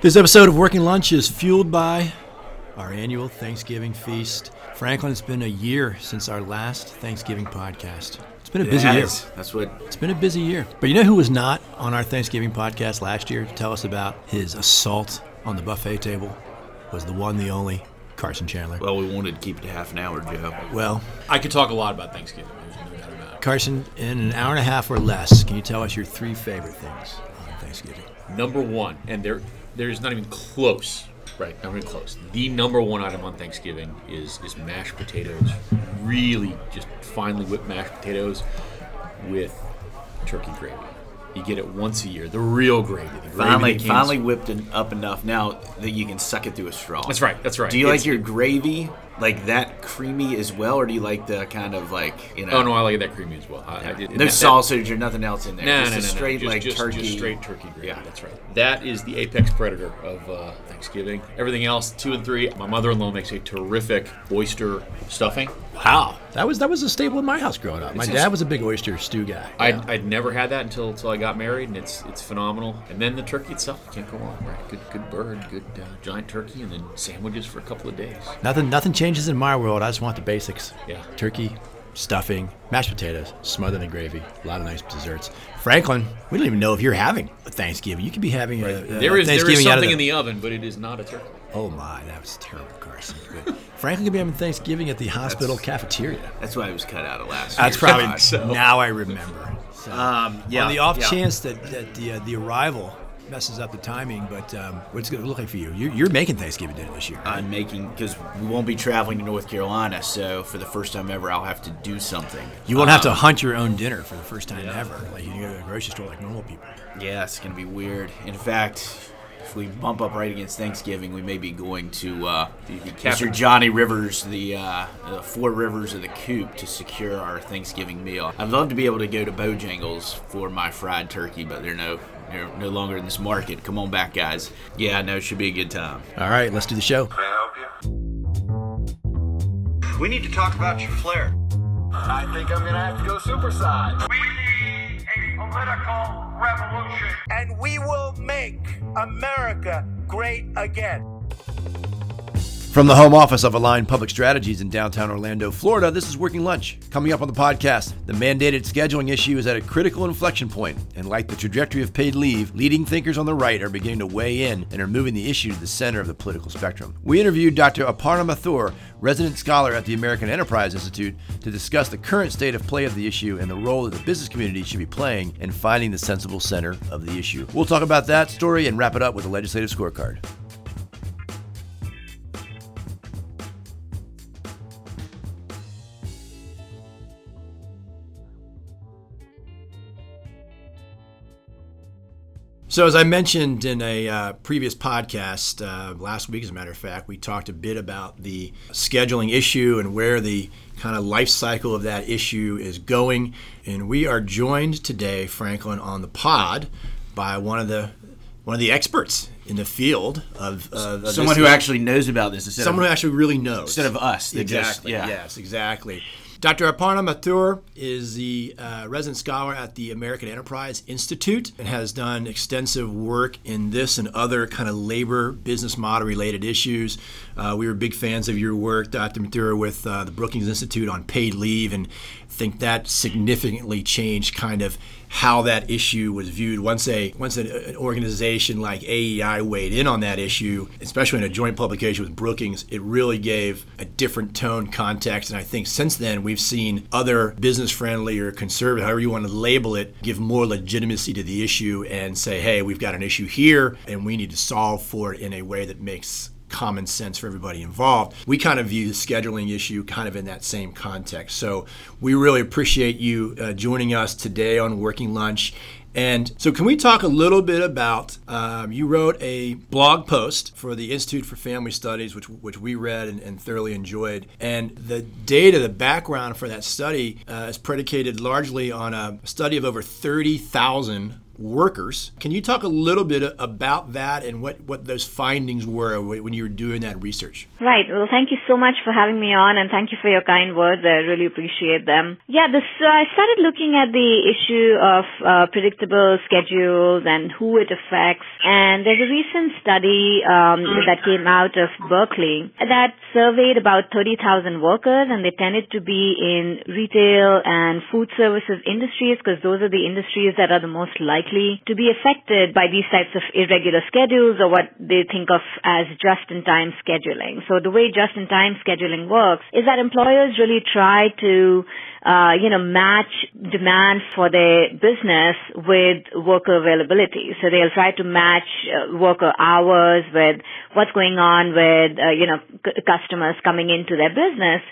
This episode of Working Lunch is fueled by our annual Thanksgiving feast. Franklin, it's been a year since our last Thanksgiving podcast. It's been a busy year. That's what. It's been a busy year. But you know who was not on our Thanksgiving podcast last year to tell us about his assault on the buffet table? Was the one, the only Carson Chandler. Well, we wanted to keep it to half an hour, Joe. Well, I could talk a lot about Thanksgiving. No doubt about it. Carson, in an hour and a half or less, can you tell us your three favorite things on Thanksgiving? Number one, and there, there's not even close. Right, not even close. The number one item on Thanksgiving is is mashed potatoes. Really, just finely whipped mashed potatoes with turkey gravy. You get it once a year. The real gravy. The gravy Finally, finally whipped it up enough now that you can suck it through a straw. That's right. That's right. Do you It's- like your gravy like that creamy as well, or do you like the kind of like you know? Oh no, I like that creamy as well. I, I, no sausage or nothing else in there. No, just no, a no, straight no. Just, like just, turkey. Just straight turkey gravy. Yeah. that's right. That is the apex predator of uh, Thanksgiving. Everything else, two and three. My mother-in-law makes a terrific oyster stuffing. Wow, that was that was a staple in my house growing up. My It's dad was a big oyster stew guy. I'd, I'd never had that until, until I got married, and it's it's phenomenal. And then the turkey itself, you can't go wrong. Right, good good bird, good uh, giant turkey, and then sandwiches for a couple of days. Nothing nothing changes in my world. I just want the basics. Yeah. Turkey, stuffing, mashed potatoes, smothered in gravy, a lot of nice desserts. Franklin, we don't even know if you're having a Thanksgiving. You could be having a, a There is there Thanksgiving is out of something the- in the oven, but it is not a turkey. Oh my, that was terrible, Carson. Good. Franklin could be having Thanksgiving at the hospital cafeteria. That's why it was cut out of last. That's year's probably so. now I remember. So, Um, yeah, on the off yeah. chance that, that the uh, the arrival messes up the timing, but um, what's it going to look like for you? You're, you're making Thanksgiving dinner this year. I'm making because we won't be traveling to North Carolina, so for the first time ever, I'll have to do something. You won't have to Um, hunt your own dinner for the first time ever. Like you go to the grocery store like normal people. Yeah, it's gonna be weird. In fact, if we bump up right against Thanksgiving, we may be going to uh, Mr. Johnny Rivers, the, uh, the Four Rivers of the Coop, to secure our Thanksgiving meal. I'd love to be able to go to Bojangles for my fried turkey, but they're no they're no longer in this market. Come on back, guys. Yeah, I know it should be a good time. All right, let's do the show. Can I help you? We need to talk about your flair. I think I'm gonna have to go supersize. We need a political revolution. and we will make America great again. From the home office of Align Public Strategies in downtown Orlando, Florida, this is Working Lunch. Coming up on the podcast, the mandated scheduling issue is at a critical inflection point, and like the trajectory of paid leave, leading thinkers on the right are beginning to weigh in and are moving the issue to the center of the political spectrum. We interviewed Dr. Aparna Mathur, resident scholar at the American Enterprise Institute, to discuss the current state of play of the issue and the role that the business community should be playing in finding the sensible center of the issue. We'll talk about that story and wrap it up with a legislative scorecard. So, as I mentioned in a uh, previous podcast uh, last week, as a matter of fact, we talked a bit about the scheduling issue and where the kind of life cycle of that issue is going. And we are joined today, Franklin, on the pod by one of the one of the experts in the field of, of of Someone who actually knows about this instead someone who actually really knows instead of us. that just- Exactly. yeah. Yes, exactly. Dr. Aparna Mathur is the uh, resident scholar at the American Enterprise Institute and has done extensive work in this and other kind of labor business model related issues. Uh, we were big fans of your work, Dr. Mathur, with uh, the Brookings Institute on paid leave, and think that significantly changed kind of how that issue was viewed. Once a once an, an organization like AEI weighed in on that issue, especially in a joint publication with Brookings, it really gave a different tone, context, and I think since then we've seen other business-friendly or conservative, however you want to label it, give more legitimacy to the issue and say, hey, we've got an issue here, and we need to solve for it in a way that makes common sense for everybody involved. We kind of view the scheduling issue kind of in that same context. So we really appreciate you uh, joining us today on Working Lunch. And so, can we talk a little bit about? Um, you wrote a blog post for the Institute for Family Studies, which which we read and, and thoroughly enjoyed. And the data, the background for that study, uh, is predicated largely on a study of over thirty thousand workers. Can you talk a little bit about that and what, what those findings were when you were doing that research? Right. Well, thank you so much for having me on and thank you for your kind words. I really appreciate them. Yeah, this, so I started looking at the issue of uh, predictable schedules and who it affects. And there's a recent study um, that came out of Berkeley that surveyed about 30,000 workers and they tended to be in retail and food services industries because those are the industries that are the most likely to be affected by these types of irregular schedules or what they think of as just-in-time scheduling. So the way just-in-time scheduling works is that employers really try to uh, you know, match demand for their business with worker availability. So they'll try to match uh, worker hours with what's going on with, uh, you know, c- customers coming into their business.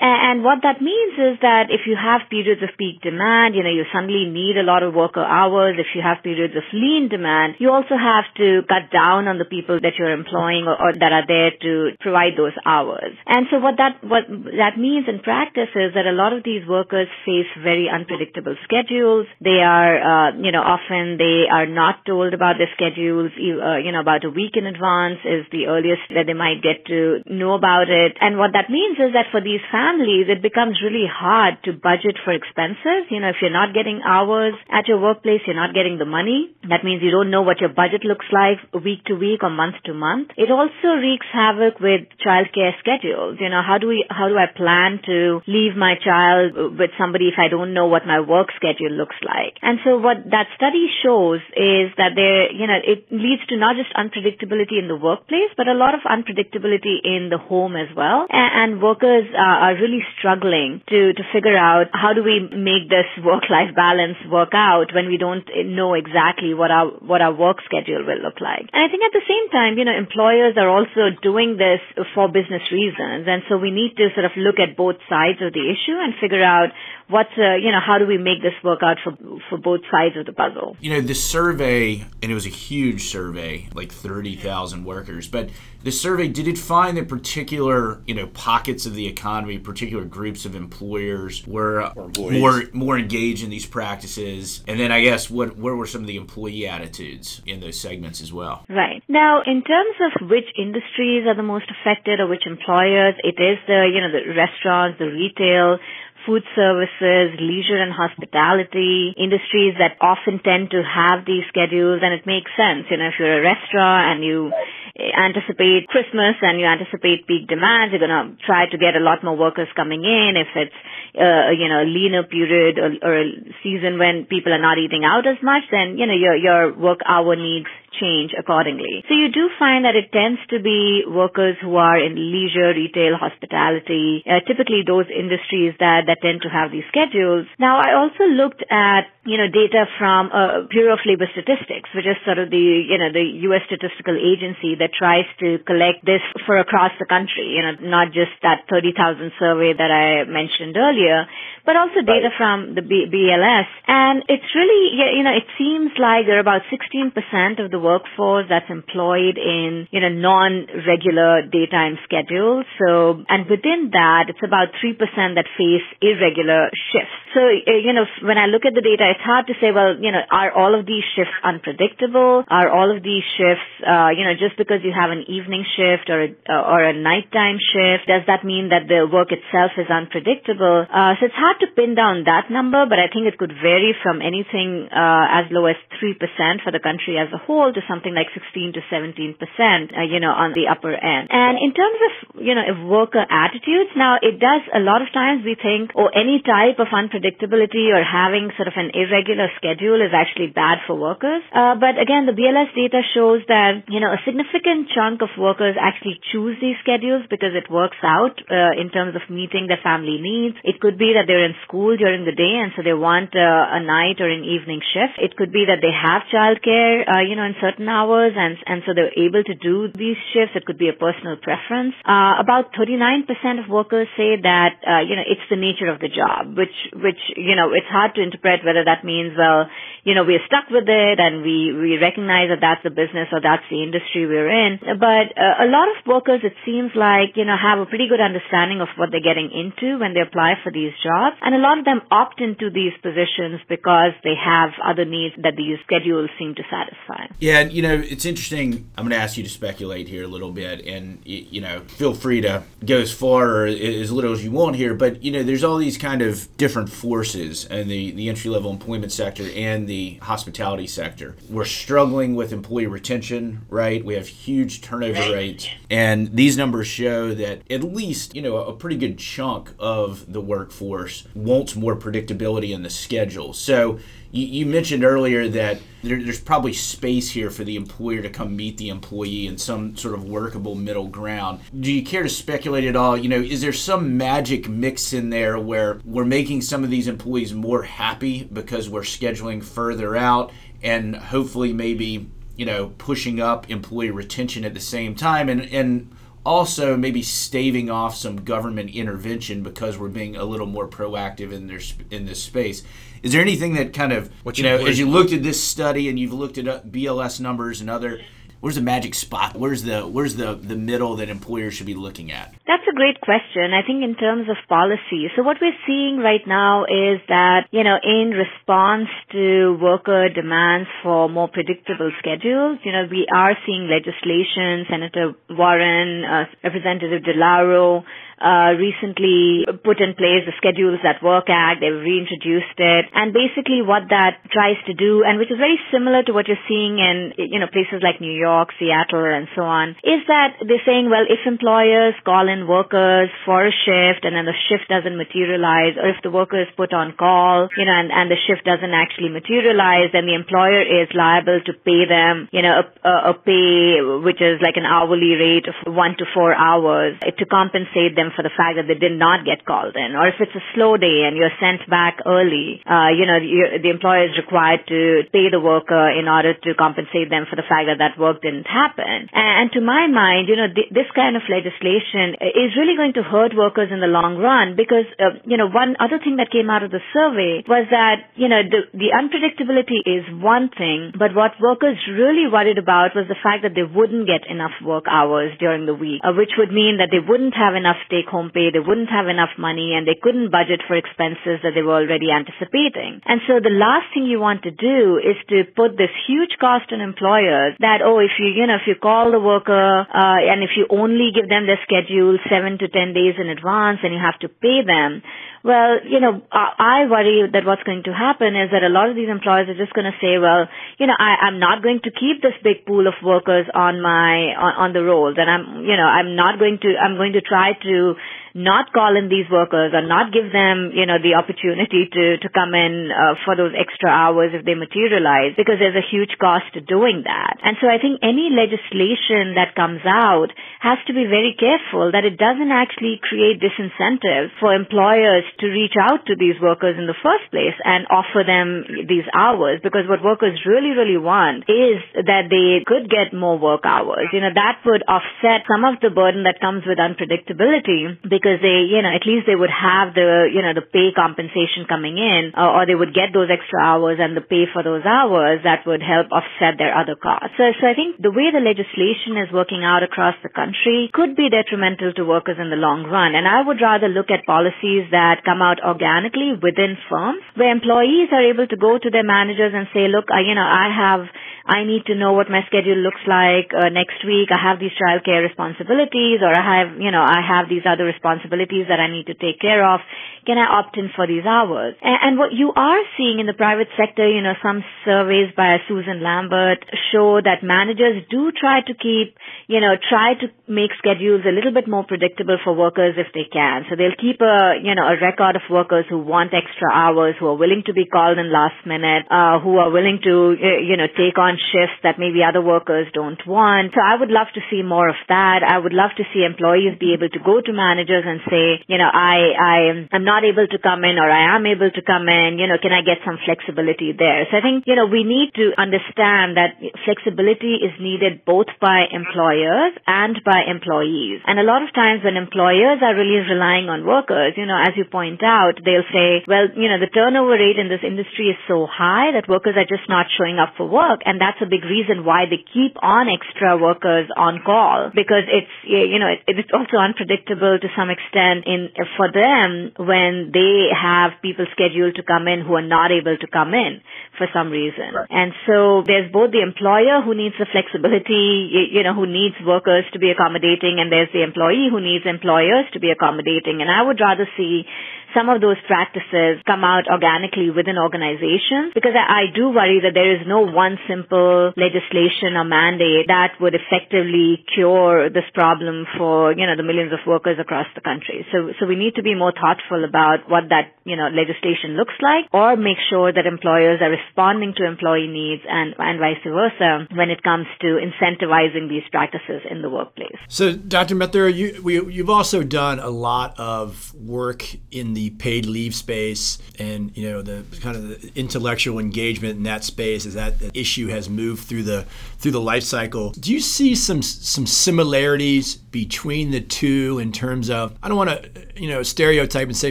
And what that means is that if you have periods of peak demand, you know, you suddenly need a lot of worker hours. If you have periods of lean demand, you also have to cut down on the people that you're employing or, or that are there to provide those hours. And so what that, what that means in practice is that a lot of these workers face very unpredictable schedules. They are, uh, you know, often they are not told about their schedules, uh, you know, about a week in advance is the earliest that they might get to know about it. And what that means is that for these families, it becomes really hard to budget for expenses. You know, if you're not getting hours at your workplace, you're not getting the money. That means you don't know what your budget looks like week to week or month to month. It also wreaks havoc with childcare schedules. You know, how do we, how do I plan to leave my child with somebody if I don't know what my work schedule looks like? And so what that study shows is that there, you know, it leads to not just unpredictability in the workplace, but a lot of unpredictability in the home as well. And, and workers uh, are really struggling to, to figure out how do we make this work-life balance work out when we don't know exactly what our, what our work schedule will look like. And I think at the same time, you know, employers are also doing this for business reasons. And so we need to sort of look at both sides of the issue and figure out what's, uh, you know, how do we make this work out for, for both sides of the puzzle? You know, the survey, and it was a huge survey, like 30,000 workers, but the survey, did it find that particular, you know, pockets of the economy, particular groups of employers were more more engaged in these practices? And then I guess what what were some of the employee attitudes in those segments as well? Right. Now, in terms of which industries are the most affected or which employers, it is the, you know, the restaurants, the retail, food services, leisure and hospitality, industries that often tend to have these schedules and it makes sense. You know, if you're a restaurant and you anticipate Christmas and you anticipate peak demand, you're going to try to get a lot more workers coming in. If it's, uh, you know, a leaner period or, or a season when people are not eating out as much, then, you know, your, your work hour needs change accordingly. So you do find that it tends to be workers who are in leisure, retail, hospitality, uh, typically those industries that, that tend to have these schedules. Now, I also looked at, you know, data from uh, Bureau of Labor Statistics, which is sort of the, you know, the U.S. statistical agency that tries to collect this for across the country, you know, not just that 30,000 survey that I mentioned earlier, but also data from the B- BLS. And it's really, you know, it seems like there are about 16% of the workforce that's employed in, you know, non-regular daytime schedules. So, and within that, it's about 3% that face irregular shifts. So, uh, you know, when I look at the data, it's hard to say, well, you know, are all of these shifts unpredictable? Are all of these shifts, uh, you know, just because you have an evening shift or a, uh, or a nighttime shift, does that mean that the work itself is unpredictable? Uh, so it's hard to pin down that number, but I think it could vary from anything uh, as low as 3% for the country as a whole to something like 16 to 17%, uh, you know, on the upper end. And in terms of, you know, worker attitudes, now it does a lot of times we think, oh, any type of unpredictability or having sort of an irregular schedule is actually bad for workers. Uh, but again, the BLS data shows that, you know, a significant chunk of workers actually choose these schedules because it works out uh, in terms of meeting their family needs. It could be that they're in school during the day and so they want uh, a night or an evening shift. It could be that they have childcare, uh, you know, in certain hours and, and so they're able to do these shifts. It could be a personal preference. Uh, about 39% of workers say that, uh, you know, it's the nature of the job, which, which which, you know, it's hard to interpret whether that means, well, you know, we're stuck with it and we, we recognize that that's the business or that's the industry we're in. But uh, a lot of workers, it seems like, you know, have a pretty good understanding of what they're getting into when they apply for these jobs. And a lot of them opt into these positions because they have other needs that these schedules seem to satisfy. Yeah, And, you know, it's interesting. I'm going to ask you to speculate here a little bit, and you know, feel free to go as far or as little as you want here. But you know, there's all these kind of different forces in the the entry level employment sector and the hospitality sector. We're struggling with employee retention, right? We have huge turnover rates, and these numbers show that at least you know a pretty good chunk of the workforce wants more predictability in the schedule. So you, you mentioned earlier that there, there's probably space here for the employer to come meet the employee in some sort of workable middle ground. Do you care to speculate at all? You know, is there some magic mix in there where we're making some of these employees more happy because we're scheduling further out and hopefully maybe you know pushing up employee retention at the same time and and also maybe staving off some government intervention because we're being a little more proactive in their in this space. Is there anything that kind of what you know as you looked at this study and you've looked at uh, BLS numbers and other where's the magic spot? Where's the where's the the middle that employers should be looking at? That's a great question. I think in terms of policy. So what we're seeing right now is that, you know, in response to worker demands for more predictable schedules, you know, we are seeing legislation, Senator Warren, uh, Representative DeLauro, uh, recently put in place the Schedules That Work Act. They've reintroduced it. And basically what that tries to do, and which is very similar to what you're seeing in, you know, places like New York, Seattle, and so on, is that they're saying, well, if employers call in workers for a shift and then the shift doesn't materialize, or if the worker is put on call, you know, and, and the shift doesn't actually materialize, then the employer is liable to pay them, you know, a, a, a pay which is like an hourly rate of one to four hours to compensate them for the fact that they did not get called in. Or if it's a slow day and you're sent back early, uh, you know, the employer is required to pay the worker in order to compensate them for the fact that that work didn't happen. And, and to my mind, you know, th- this kind of legislation is really going to hurt workers in the long run because, uh, you know, one other thing that came out of the survey was that, you know, the, the unpredictability is one thing, but what workers really worried about was the fact that they wouldn't get enough work hours during the week, uh, which would mean that they wouldn't have enough take home pay, they wouldn't have enough money, and they couldn't budget for expenses that they were already anticipating. And so the last thing you want to do is to put this huge cost on employers that, oh, if you, you know, if you call the worker, uh, and if you only give them their schedule seven to ten days in advance and you have to pay them, well, you know, I worry that what's going to happen is that a lot of these employers are just going to say, well, you know, I, I'm not going to keep this big pool of workers on my, on, on the rolls and I'm, you know, I'm not going to, I'm going to try to not call in these workers or not give them, you know, the opportunity to, to come in uh, for those extra hours if they materialize because there's a huge cost to doing that. And so I think any legislation that comes out has to be very careful that it doesn't actually create disincentives for employers to reach out to these workers in the first place and offer them these hours because what workers really, really want is that they could get more work hours. You know, that would offset some of the burden that comes with unpredictability because they, you know, at least they would have the, you know, the pay compensation coming in, uh, or they would get those extra hours and the pay for those hours that would help offset their other costs. So, so I think the way the legislation is working out across the country could be detrimental to workers in the long run. And I would rather look at policies that come out organically within firms where employees are able to go to their managers and say, look, I, you know, I have I need to know what my schedule looks like uh, next week. I have these childcare responsibilities, or I have, you know, I have these other responsibilities that I need to take care of. Can I opt in for these hours? And, and what you are seeing in the private sector, you know, some surveys by Susan Lambert show that managers do try to keep, you know, try to make schedules a little bit more predictable for workers if they can. So they'll keep a, you know, a record of workers who want extra hours, who are willing to be called in last minute, uh, who are willing to, you know, take on shifts that maybe other workers don't want. So I would love to see more of that. I would love to see employees be able to go to managers and say, you know, I, I am not able to come in or I am able to come in, you know, can I get some flexibility there? So I think, you know, we need to understand that flexibility is needed both by employers and by employees. And a lot of times when employers are really relying on workers, you know, as you point out, they'll say, well, you know, the turnover rate in this industry is so high that workers are just not showing up for work. And that's a big reason why they keep on extra workers on call because it's, you know, it, it's also unpredictable to some extent in, for them when they have people scheduled to come in who are not able to come in for some reason. Right. And so there's both the employer who needs the flexibility, you know, who needs workers to be accommodating and there's the employee who needs employers to be accommodating. And I would rather see some of those practices come out organically within organizations because I, I do worry that there is no one simple legislation or mandate that would effectively cure this problem for, you know, the millions of workers across the country. So, so we need to be more thoughtful about what that, you know, legislation looks like or make sure that employers are responding to employee needs and, and vice versa when it comes to incentivizing these practices in the workplace. So, Dr. Mathur, you, we, you've also done a lot of work in the the paid leave space and you know the kind of the intellectual engagement in that space as that, issue has moved through the through the life cycle. Do you see some some similarities between the two in terms of I don't want to you know stereotype and say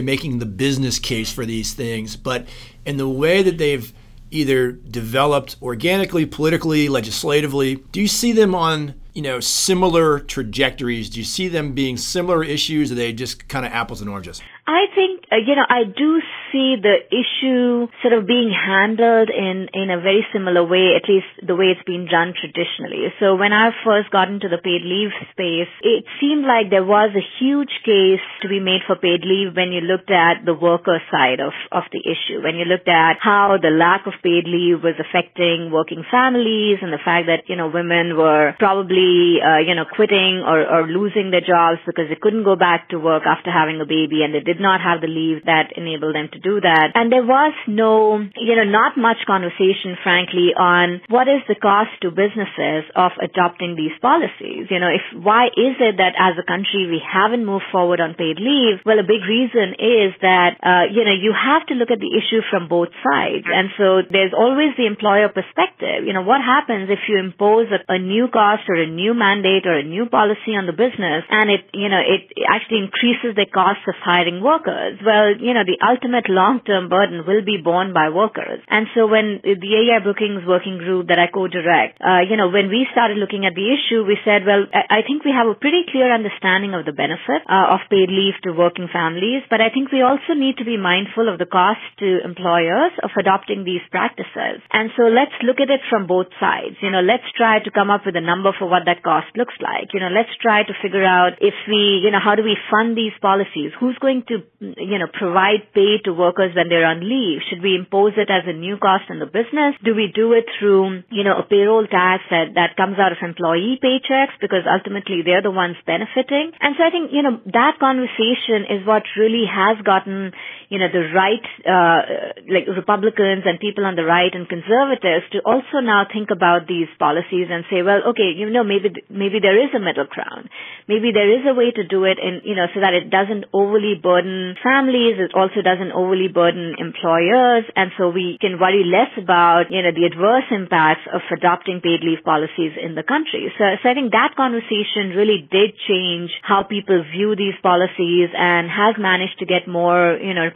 making the business case for these things, but in the way that they've either developed organically, politically, legislatively, do you see them on you know similar trajectories? Do you see them being similar issues? Or are they just kind of apples and oranges? I think, uh, you know, I do see the issue sort of being handled in, in a very similar way, at least the way it's been done traditionally. So when I first got into the paid leave space, it seemed like there was a huge case to be made for paid leave when you looked at the worker side of, of the issue, when you looked at how the lack of paid leave was affecting working families and the fact that, you know, women were probably, uh, you know, quitting or, or losing their jobs because they couldn't go back to work after having a baby and they did not have the leave that enabled them to do that. And there was no, you know, not much conversation, frankly, on what is the cost to businesses of adopting these policies. You know, if why is it that as a country we haven't moved forward on paid leave? Well, a big reason is that, uh, you know, you have to look at the issue from both sides. And so there's always the employer perspective. You know, what happens if you impose a, a new cost or a new mandate or a new policy on the business and it, you know, it actually increases the cost of hiring workers, well, you know, the ultimate long-term burden will be borne by workers. And so when the AEI Brookings working group that I co-direct, uh, you know, when we started looking at the issue, we said, well, I think we have a pretty clear understanding of the benefit uh, of paid leave to working families, but I think we also need to be mindful of the cost to employers of adopting these practices. And so let's look at it from both sides. You know, let's try to come up with a number for what that cost looks like. You know, let's try to figure out if we, you know, how do we fund these policies? Who's going to know, provide pay to workers when they're on leave? Should we impose it as a new cost in the business? Do we do it through, you know, a payroll tax that, that comes out of employee paychecks because ultimately they're the ones benefiting? And so I think, you know, that conversation is what really has gotten, you know, the right, uh, like Republicans and people on the right and conservatives to also now think about these policies and say, well, okay, you know, maybe, maybe there is a middle ground. Maybe there is a way to do it and, you know, so that it doesn't overly burden families. It also doesn't overly burden employers. And so we can worry less about, you know, the adverse impacts of adopting paid leave policies in the country. So, so I think that conversation really did change how people view these policies and has managed to get more, you know,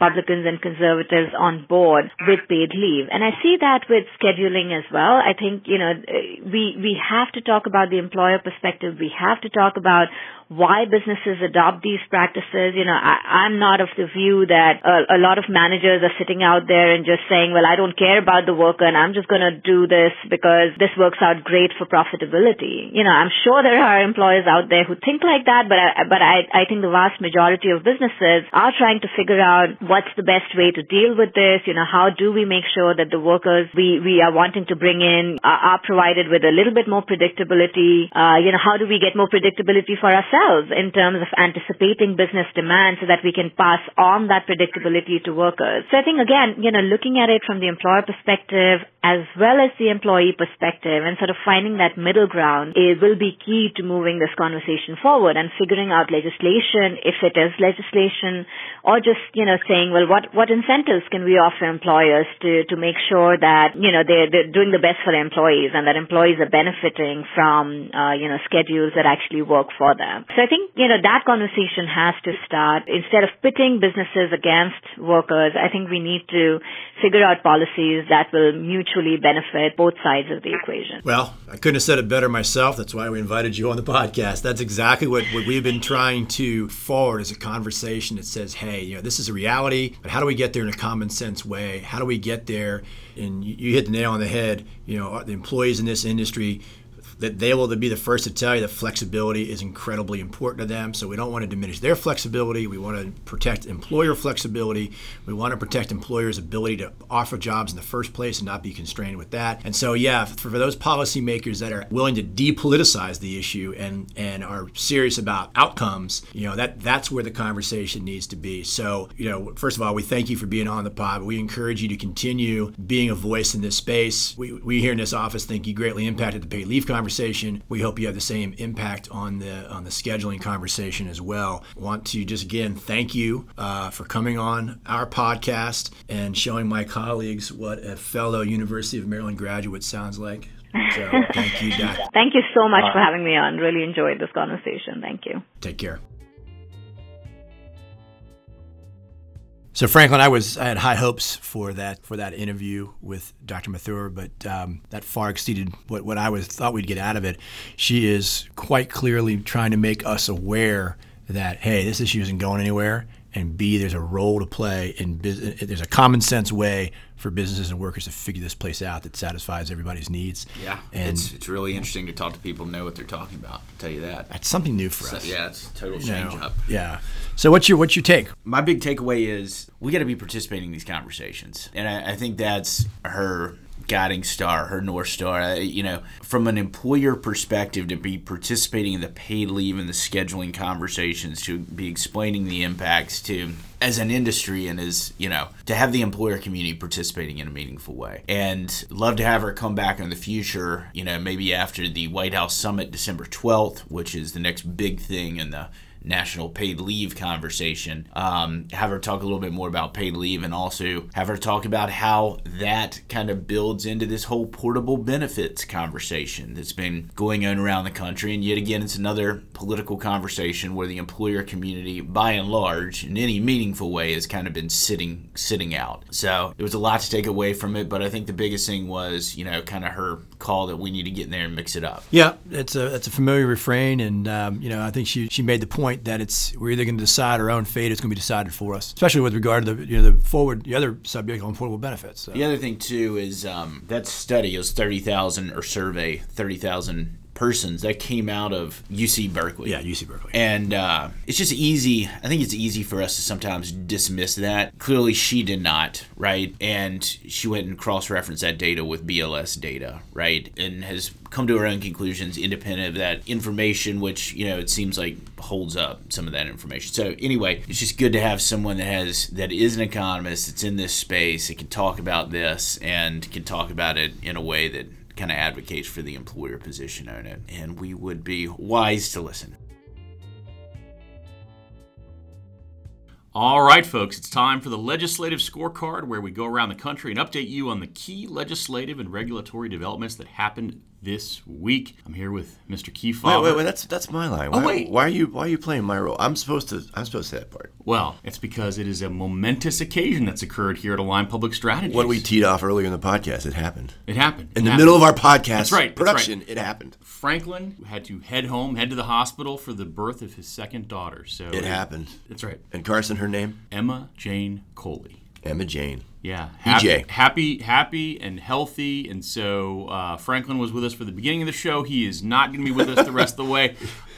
and conservatives on board with paid leave. And I see that with scheduling as well. I think, you know, we, we have to talk about the employer perspective. We have to talk about why businesses adopt these practices. You know, I, I'm not of the view that a, a lot of managers are sitting out there and just saying, well, I don't care about the worker and I'm just going to do this because this works out great for profitability. You know, I'm sure there are employers out there who think like that, but I, but I, I think the vast majority of businesses are trying to figure out what's the best way to deal with this. You know, how do we make sure that the workers we, we are wanting to bring in are, are provided with a little bit more predictability? Uh, you know, how do we get more predictability for ourselves? Ourselves in terms of anticipating business demand so that we can pass on that predictability to workers. So I think again, you know, looking at it from the employer perspective as well as the employee perspective and sort of finding that middle ground it will be key to moving this conversation forward and figuring out legislation if it is legislation or just, you know, saying, well, what, what incentives can we offer employers to, to make sure that, you know, they're, they're doing the best for their employees and that employees are benefiting from, uh, you know, schedules that actually work for them. So I think, you know, that conversation has to start instead of pitting businesses against workers. I think we need to figure out policies that will mutually benefit both sides of the equation. Well, I couldn't have said it better myself. That's why we invited you on the podcast. That's exactly what, what we've been trying to forward as a conversation that says, hey, you know, this is a reality, but how do we get there in a common sense way? How do we get there? And you, you hit the nail on the head. You know, the employees in this industry that they will be the first to tell you that flexibility is incredibly important to them. So we don't want to diminish their flexibility. We want to protect employer flexibility. We want to protect employers' ability to offer jobs in the first place and not be constrained with that. And so, yeah, for, those policymakers that are willing to depoliticize the issue and and are serious about outcomes, you know that that's where the conversation needs to be. So, you know, first of all, we thank you for being on the pod. We encourage you to continue being a voice in this space. We, we here in this office think you greatly impacted the paid leave conversation conversation. We hope you have the same impact on the on the scheduling conversation as well. Want to just again thank you uh, for coming on our podcast and showing my colleagues what a fellow University of Maryland graduate sounds like. So thank you, Doc. thank you so much for having me on. Really enjoyed this conversation. Thank you. Take care. So Franklin, I was I had high hopes for that for that interview with Dr. Mathur, but um, that far exceeded what, what I was thought we'd get out of it. She is quite clearly trying to make us aware that hey, this issue isn't going anywhere, and B, there's a role to play in business. There's a common sense way for businesses and workers to figure this place out that satisfies everybody's needs. Yeah, and it's, it's really interesting to talk to people, and know what they're talking about. I'll tell you that. That's something new for So, us. yeah, it's a total You know, change up. Yeah. So what's your what's your take? My big takeaway is we got to be participating in these conversations, and I, I think that's her guiding star, her north star. Uh, You know, from an employer perspective, to be participating in the paid leave and the scheduling conversations, to be explaining the impacts to as an industry and as you know to have the employer community participating in a meaningful way and love to have her come back in the future you know maybe after the white house summit december 12th which is the next big thing in the national paid leave conversation. Um, have her talk a little bit more about paid leave and also have her talk about how that kind of builds into this whole portable benefits conversation that's been going on around the country. And yet again, it's another political conversation where the employer community, by and large, in any meaningful way, has kind of been sitting sitting out. So there was a lot to take away from it, but I think the biggest thing was, you know, kind of her call that we need to get in there and mix it up. Yeah, it's a it's a familiar refrain, and um, you know I think she she made the point that it's we're either going to decide our own fate, it's going to be decided for us, especially with regard to the you know the forward the other subject on portable benefits. So. The other thing too is um, that study is thirty thousand or survey thirty thousand persons that came out of UC Berkeley. Yeah, UC Berkeley. And uh, it's just easy. I think it's easy for us to sometimes dismiss that. Clearly, she did not, right? And she went and cross referenced that data with BLS data, right? And has come to her own conclusions independent of that information, which, you know, it seems like holds up some of that information. So, anyway, it's just good to have someone that has, that is an economist, that's in this space, that can talk about this and can talk about it in a way that kind of advocates for the employer position on it. And we would be wise to listen. All right, folks, it's time for the legislative scorecard where we go around the country and update you on the key legislative and regulatory developments that happened this week. I'm here with Mr. Kefauver. Wait, wait, wait. That's that's my line. Oh, Why, wait. why are you why are you playing my role? I'm supposed to I'm supposed to say that part. Well, it's because it is a momentous occasion that's occurred here at Align Public Strategies. What we teed off earlier in the podcast, it happened. It happened. In It the happened. middle of our podcast That's right, that's production, right. it happened. Franklin had to head home, head to the hospital for the birth of his second daughter. So It happened. That's right. And Carson, her name Emma Jane Coley. Emma Jane. Yeah, happy, EJ. happy, happy, and healthy. And so uh, Franklin was with us for the beginning of the show. He is not going to be with us the rest of the way.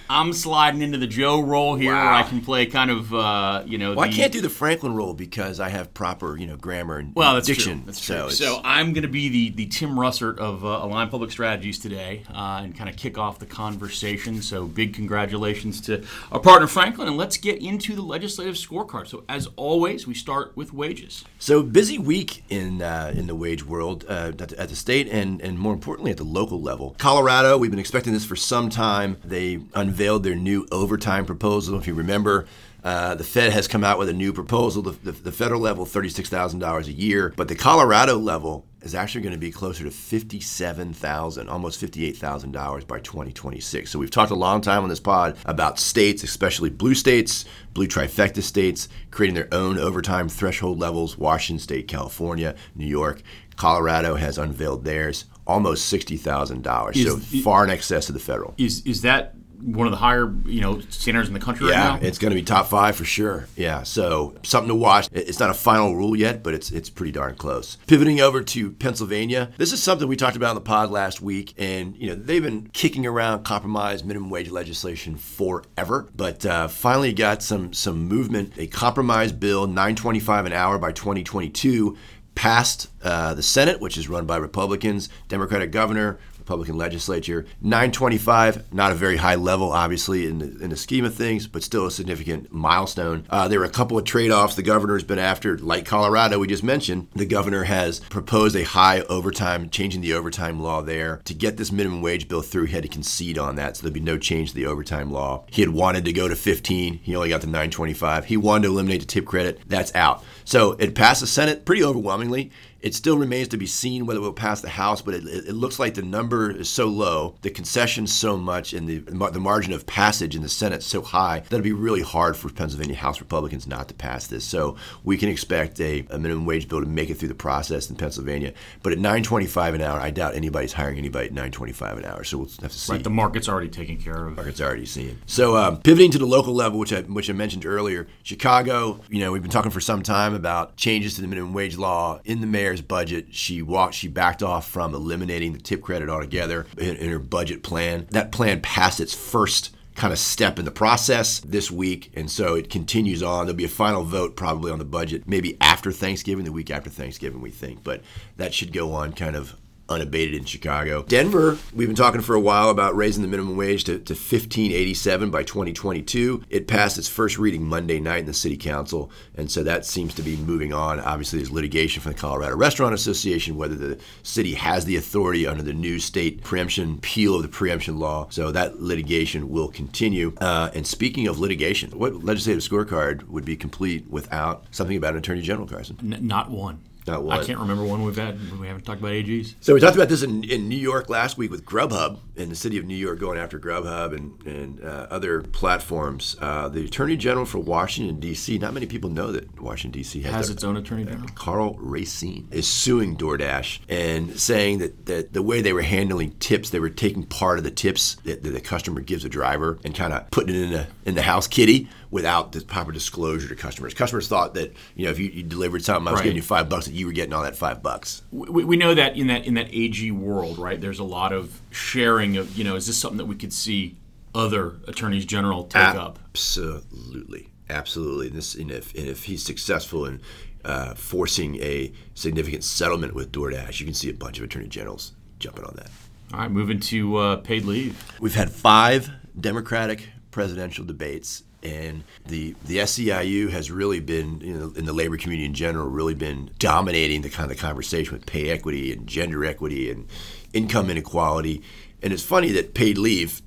I'm sliding into the Joe role here, where I can play kind of, uh, you know. Well, I can't do the Franklin role because I have proper, you know, grammar and Well, that's diction. true. That's so true. So I'm going to be the, the Tim Russert of uh, Align Public Strategies today uh, and kind of kick off the conversation. So big congratulations to our partner Franklin, and let's get into the legislative scorecard. So as always, we start with wages. So busy week in uh, in the wage world uh, at, the, at the state and and more importantly at the local level. Colorado, we've been expecting this for some time. They unveiled their new overtime proposal. If you remember. Uh, the Fed has come out with a new proposal. The, the, the federal level, thirty-six thousand dollars a year, but the Colorado level is actually going to be closer to 57,000, almost fifty-eight thousand dollars by 2026. So we've talked a long time on this pod about states, especially blue states, blue trifecta states, creating their own overtime threshold levels. Washington State, California, New York, Colorado has unveiled theirs, almost sixty thousand dollars. So far in excess of the federal. Is is that one of the higher you know centers in the country Yeah, right now? it's going to be top five for sure. Yeah, so something to watch. It's not a final rule yet, but it's it's pretty darn close. Pivoting over to Pennsylvania, this is something we talked about in the pod last week, and you know they've been kicking around compromise minimum wage legislation forever, but uh, finally got some some movement. A compromise bill, 9.25 an hour by 2022, passed uh, the Senate, which is run by Republicans, Democratic governor. Republican legislature. 925, not a very high level, obviously, in the, in the scheme of things, but still a significant milestone. Uh, there were a couple of trade offs the governor's been after, like Colorado, we just mentioned. The governor has proposed a high overtime, changing the overtime law there. To get this minimum wage bill through, he had to concede on that, so there'd be no change to the overtime law. He had wanted to go to 15, he only got to 925. He wanted to eliminate the tip credit, that's out. So it passed the Senate pretty overwhelmingly. It still remains to be seen whether it will pass the House, but it, it, looks like the number is so low, the concessions so much, and the the margin of passage in the Senate so high that it'll be really hard for Pennsylvania House Republicans not to pass this. So we can expect a, a minimum wage bill to make it through the process in Pennsylvania. But at 9.25 an hour, I doubt anybody's hiring anybody at 9.25 an hour. So we'll have to see. Right, the market's already taken care of. Market's already seen. So um, pivoting to the local level, which I which I mentioned earlier, Chicago. You know, we've been talking for some time about changes to the minimum wage law in the mayor's budget. She walked, she backed off from eliminating the tip credit altogether in, in her budget plan. That plan passed its first kind of step in the process this week, and so it continues on. There'll be a final vote probably on the budget, maybe after Thanksgiving, the week after Thanksgiving, we think, but that should go on kind of unabated in Chicago. Denver, we've been talking for a while about raising the minimum wage to, to 1587 by 2022. It passed its first reading Monday night in the city council, and so that seems to be moving on. Obviously, there's litigation from the Colorado Restaurant Association whether the city has the authority under the new state preemption peel of the preemption law. So that litigation will continue. Uh, and speaking of litigation, what legislative scorecard would be complete without something about an attorney general, Carson? N- not one. Not one. I can't remember one we've had. We haven't talked about AGs. So we talked about this in, in New York last week with Grubhub and the city of New York going after Grubhub and, and uh, other platforms. Uh, the Attorney General for Washington, D.C., not many people know that Washington, D.C. has, Has their- its own attorney general. Karl Racine is suing DoorDash and saying that, that the way they were handling tips, they were taking part of the tips that, that the customer gives a driver and kind of putting it in the in the house kitty without the proper disclosure to customers. Customers thought that you know if you, you delivered something, I was Right. giving you five bucks, that you were getting all that five bucks. we, we know that in that in that AG world, right? There's a lot of sharing of you know, is this something that we could see other attorneys general take up? Absolutely, absolutely. And this, and if and if he's successful in uh, forcing a significant settlement with DoorDash, you can see a bunch of attorney generals jumping on that. All right, moving to uh, paid leave. We've had five Democratic presidential debates, and the the SEIU has really been, you know, in the labor community in general, really been dominating the kind of conversation with pay equity and gender equity and income inequality. And it's funny that paid leave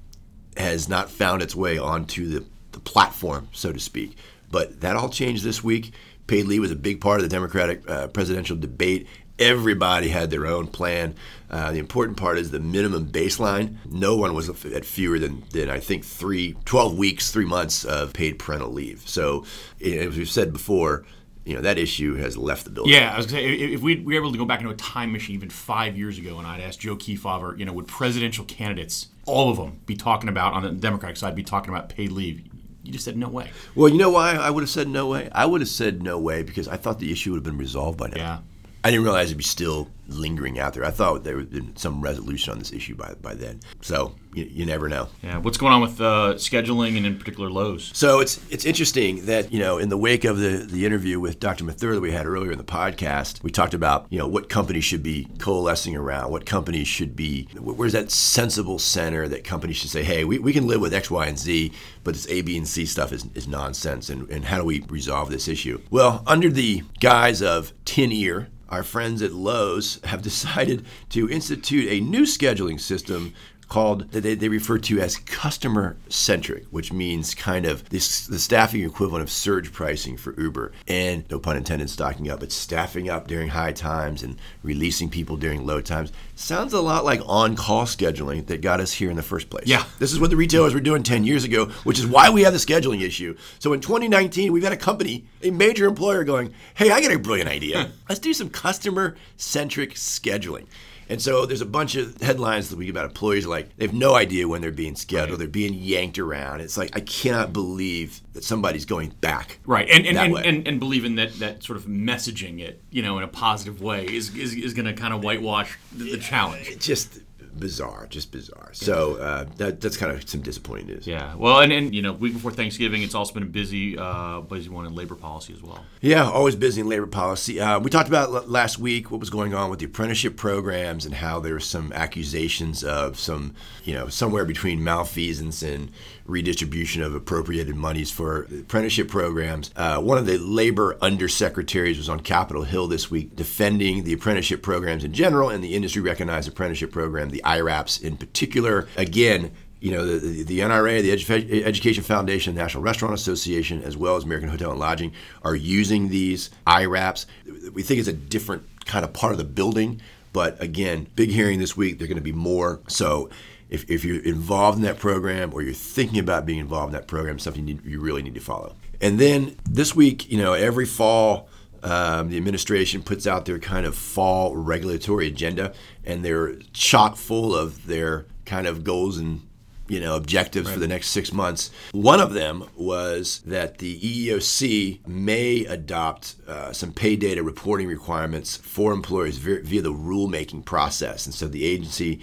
has not found its way onto the, the platform, so to speak. But that all changed this week. Paid leave was a big part of the Democratic uh, presidential debate. Everybody had their own plan. Uh, the important part is the minimum baseline. No one was at fewer than, than I think, three, 12 weeks, three months of paid parental leave. So, as we've said before, you know that issue has left the building. Yeah, I was gonna say if if we were able to go back into a time machine even five years ago, and I'd asked Joe Kefauver, you know, would presidential candidates, all of them, be talking about on the Democratic side, be talking about paid leave? You just said no way. Well, you know why I would have said no way? I would have said no way because I thought the issue would have been resolved by now. Yeah. I didn't realize it'd be still lingering out there. I thought there would been some resolution on this issue by by then. So you, you never know. Yeah, what's going on with uh, scheduling and in particular Lowe's? So it's it's interesting that you know in the wake of the the interview with Dr. Mathur that we had earlier in the podcast, we talked about you know what companies should be coalescing around, what companies should be, where's that sensible center that companies should say, hey, we, we can live with X, Y, and Z, but this A, B, and C stuff is, is nonsense, and, and how do we resolve this issue? Well, under the guise of tin ear, our friends at Lowe's have decided to institute a new scheduling system called that they, they refer to as customer centric, which means kind of this the staffing equivalent of surge pricing for Uber. And no pun intended, stocking up, but staffing up during high times and releasing people during low times. Sounds a lot like on-call scheduling that got us here in the first place. Yeah. This is what the retailers were doing 10 years ago, which is why we have the scheduling issue. So in 2019, we've had a company, a major employer going, hey, I got a brilliant idea. Hmm. Let's do some customer centric scheduling. And so there's a bunch of headlines that we get about employees like they have no idea when they're being scheduled, right. they're being yanked around. It's like I cannot believe that somebody's going back. Right. And and, and, and, and, believing that that sort of messaging it, you know, in a positive way is is, is gonna kind of whitewash the, the challenge. It just bizarre, just bizarre. So uh, that, that's kind of some disappointing news. Yeah. Well, and, and you know, week before Thanksgiving, it's also been a busy, uh, busy one in labor policy as well. Yeah, always busy in labor policy. Uh, we talked about l- last week what was going on with the apprenticeship programs and how there were some accusations of some, you know, somewhere between malfeasance and redistribution of appropriated monies for apprenticeship programs. Uh, one of the labor undersecretaries was on Capitol Hill this week defending the apprenticeship programs in general and the industry recognized apprenticeship program, the IRAPs in particular. Again, you know, the, the, NRA, the Edu- Education Foundation, the National Restaurant Association, as well as American Hotel and Lodging, are using these IRAPs. We think it's a different kind of part of the building, but again, big hearing this week. They're going to be more. So if, if you're involved in that program or you're thinking about being involved in that program, something you, need, you really need to follow. And then this week, you know, every fall, um, the administration puts out their kind of fall regulatory agenda, and they're chock full of their kind of goals and you know objectives right. for the next six months. One of them was that the EEOC may adopt uh, some pay data reporting requirements for employers via, via the rulemaking process, and so the agency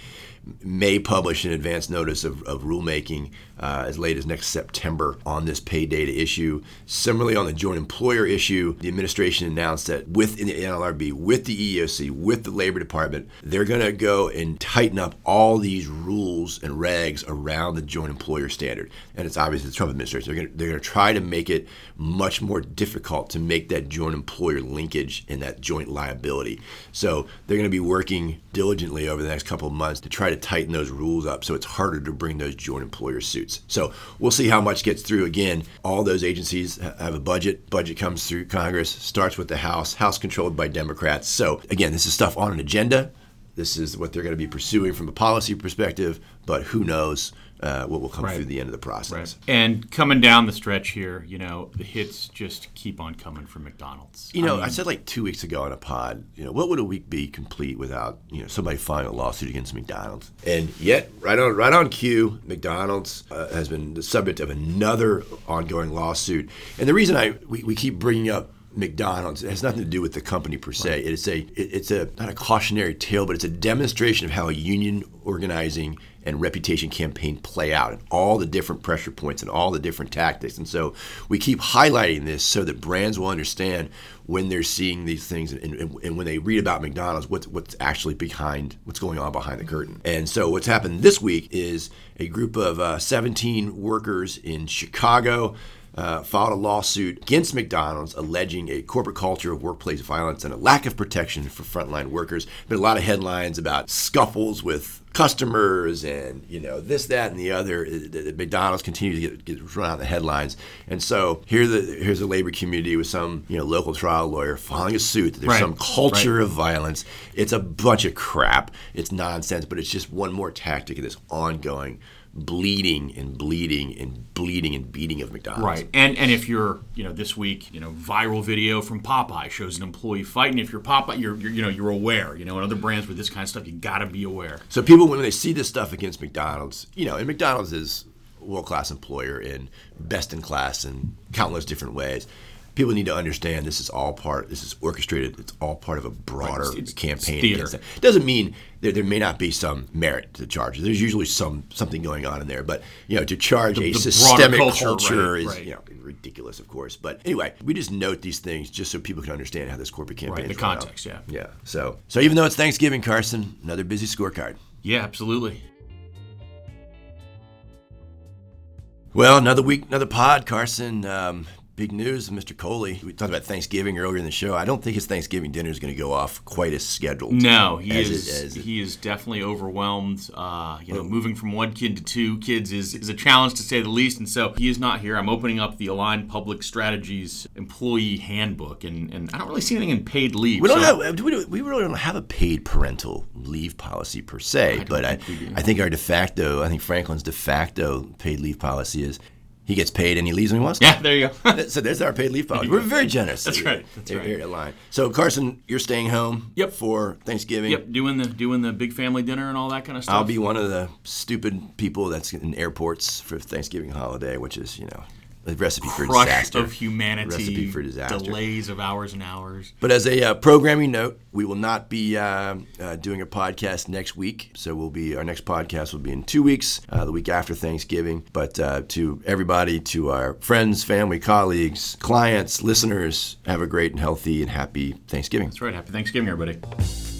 may publish an advance notice of, of rulemaking uh, as late as next September on this pay data issue. Similarly, on the joint employer issue, the administration announced that with the NLRB, with the EEOC, with the Labor Department, they're going to go and tighten up all these rules and regs around the joint employer standard. And it's obvious the Trump administration. They're going to try to make it much more difficult to make that joint employer linkage and that joint liability. So they're going to be working diligently over the next couple of months to try to tighten those rules up so it's harder to bring those joint employer suits. So we'll see how much gets through. Again, all those agencies have a budget. Budget comes through Congress, starts with the House, House controlled by Democrats. So again, this is stuff on an agenda. This is what they're going to be pursuing from a policy perspective, but who knows? Uh, what will come right. through the end of the process. Right. And coming down the stretch here, you know, the hits just keep on coming from McDonald's. You know, I, mean, I said like two weeks ago on a pod, you know, what would a week be complete without you know somebody filing a lawsuit against McDonald's? And yet, right on right on cue, McDonald's uh, has been the subject of another ongoing lawsuit. And the reason I we, we keep bringing up McDonald's. It has nothing to do with the company per se. Right. It is a it, it's a not a cautionary tale, but it's a demonstration of how a union organizing and reputation campaign play out and all the different pressure points and all the different tactics. And so we keep highlighting this so that brands will understand when they're seeing these things and, and, and when they read about McDonald's, what's, what's actually behind, what's going on behind the curtain. And so what's happened this week is a group of uh, 17 workers in Chicago uh, filed a lawsuit against McDonald's alleging a corporate culture of workplace violence and a lack of protection for frontline workers. Been a lot of headlines about scuffles with customers and you know this, that, and the other. Eh, McDonald's continues to get, get run out of the headlines, and so here the here's the labor community with some you know local trial lawyer filing a suit that there's right. some culture right. of violence. It's a bunch of crap. It's nonsense, but it's just one more tactic in this ongoing bleeding and bleeding and bleeding and beating of McDonald's. Right. And and if you're, you know, this week, you know, viral video from Popeye shows an employee fighting. If you're Popeye, you're, you're you know, you're aware. You know, in other brands with this kind of stuff, you got to be aware. So people when they see this stuff against McDonald's, you know, and McDonald's is world class employer and best in class in countless different ways. people need to understand this is all part. This is orchestrated. It's all part of a broader it's- it's campaign. theater. It doesn't mean there, there may not be some merit to the charges. There's usually some something going on in there, but you know, to charge The- a the systemic culture, culture, right, is right. you know ridiculous, of course. But anyway, we just note these things just so people can understand how this corporate campaign Right, the is run out. context, yeah. yeah. So so even though it's Thanksgiving, Carson, another busy scorecard. Yeah, absolutely. Well, another week, another pod, Carson. Um, big news, Mr. Coley. We talked about Thanksgiving earlier in the show. I don't think his Thanksgiving dinner is going to go off quite as scheduled. No, he is. It, he is definitely overwhelmed. Uh, you know, moving from one kid to two kids is, is a challenge to say the least, and so he is not here. I'm opening up the Align Public Strategies employee handbook, and, and I don't really see anything in paid leave. We don't so- have, we, we really don't have a paid parental leave policy per se, but I, I think our de facto I think Franklin's de facto paid leave policy is he gets paid and he leaves when he wants to. Yeah, there you go. so there's our paid leave policy. We're very generous. That's right, that's right. Here at Line. So Carson, you're staying home. Yep. For Thanksgiving. Yep, doing the doing the big family dinner and all that kind of stuff. I'll be one of the stupid people that's in airports for Thanksgiving holiday, which is you know a recipe for crush disaster. of humanity, Recipe for disaster. delays of hours and hours. But as a uh, programming note, we will not be uh, uh, doing a podcast next week. So we'll be our next podcast will be in two weeks, uh, the week after Thanksgiving. But uh, to everybody, to our friends, family, colleagues, clients, listeners, have a great and healthy and happy Thanksgiving. That's right. Happy Thanksgiving, everybody.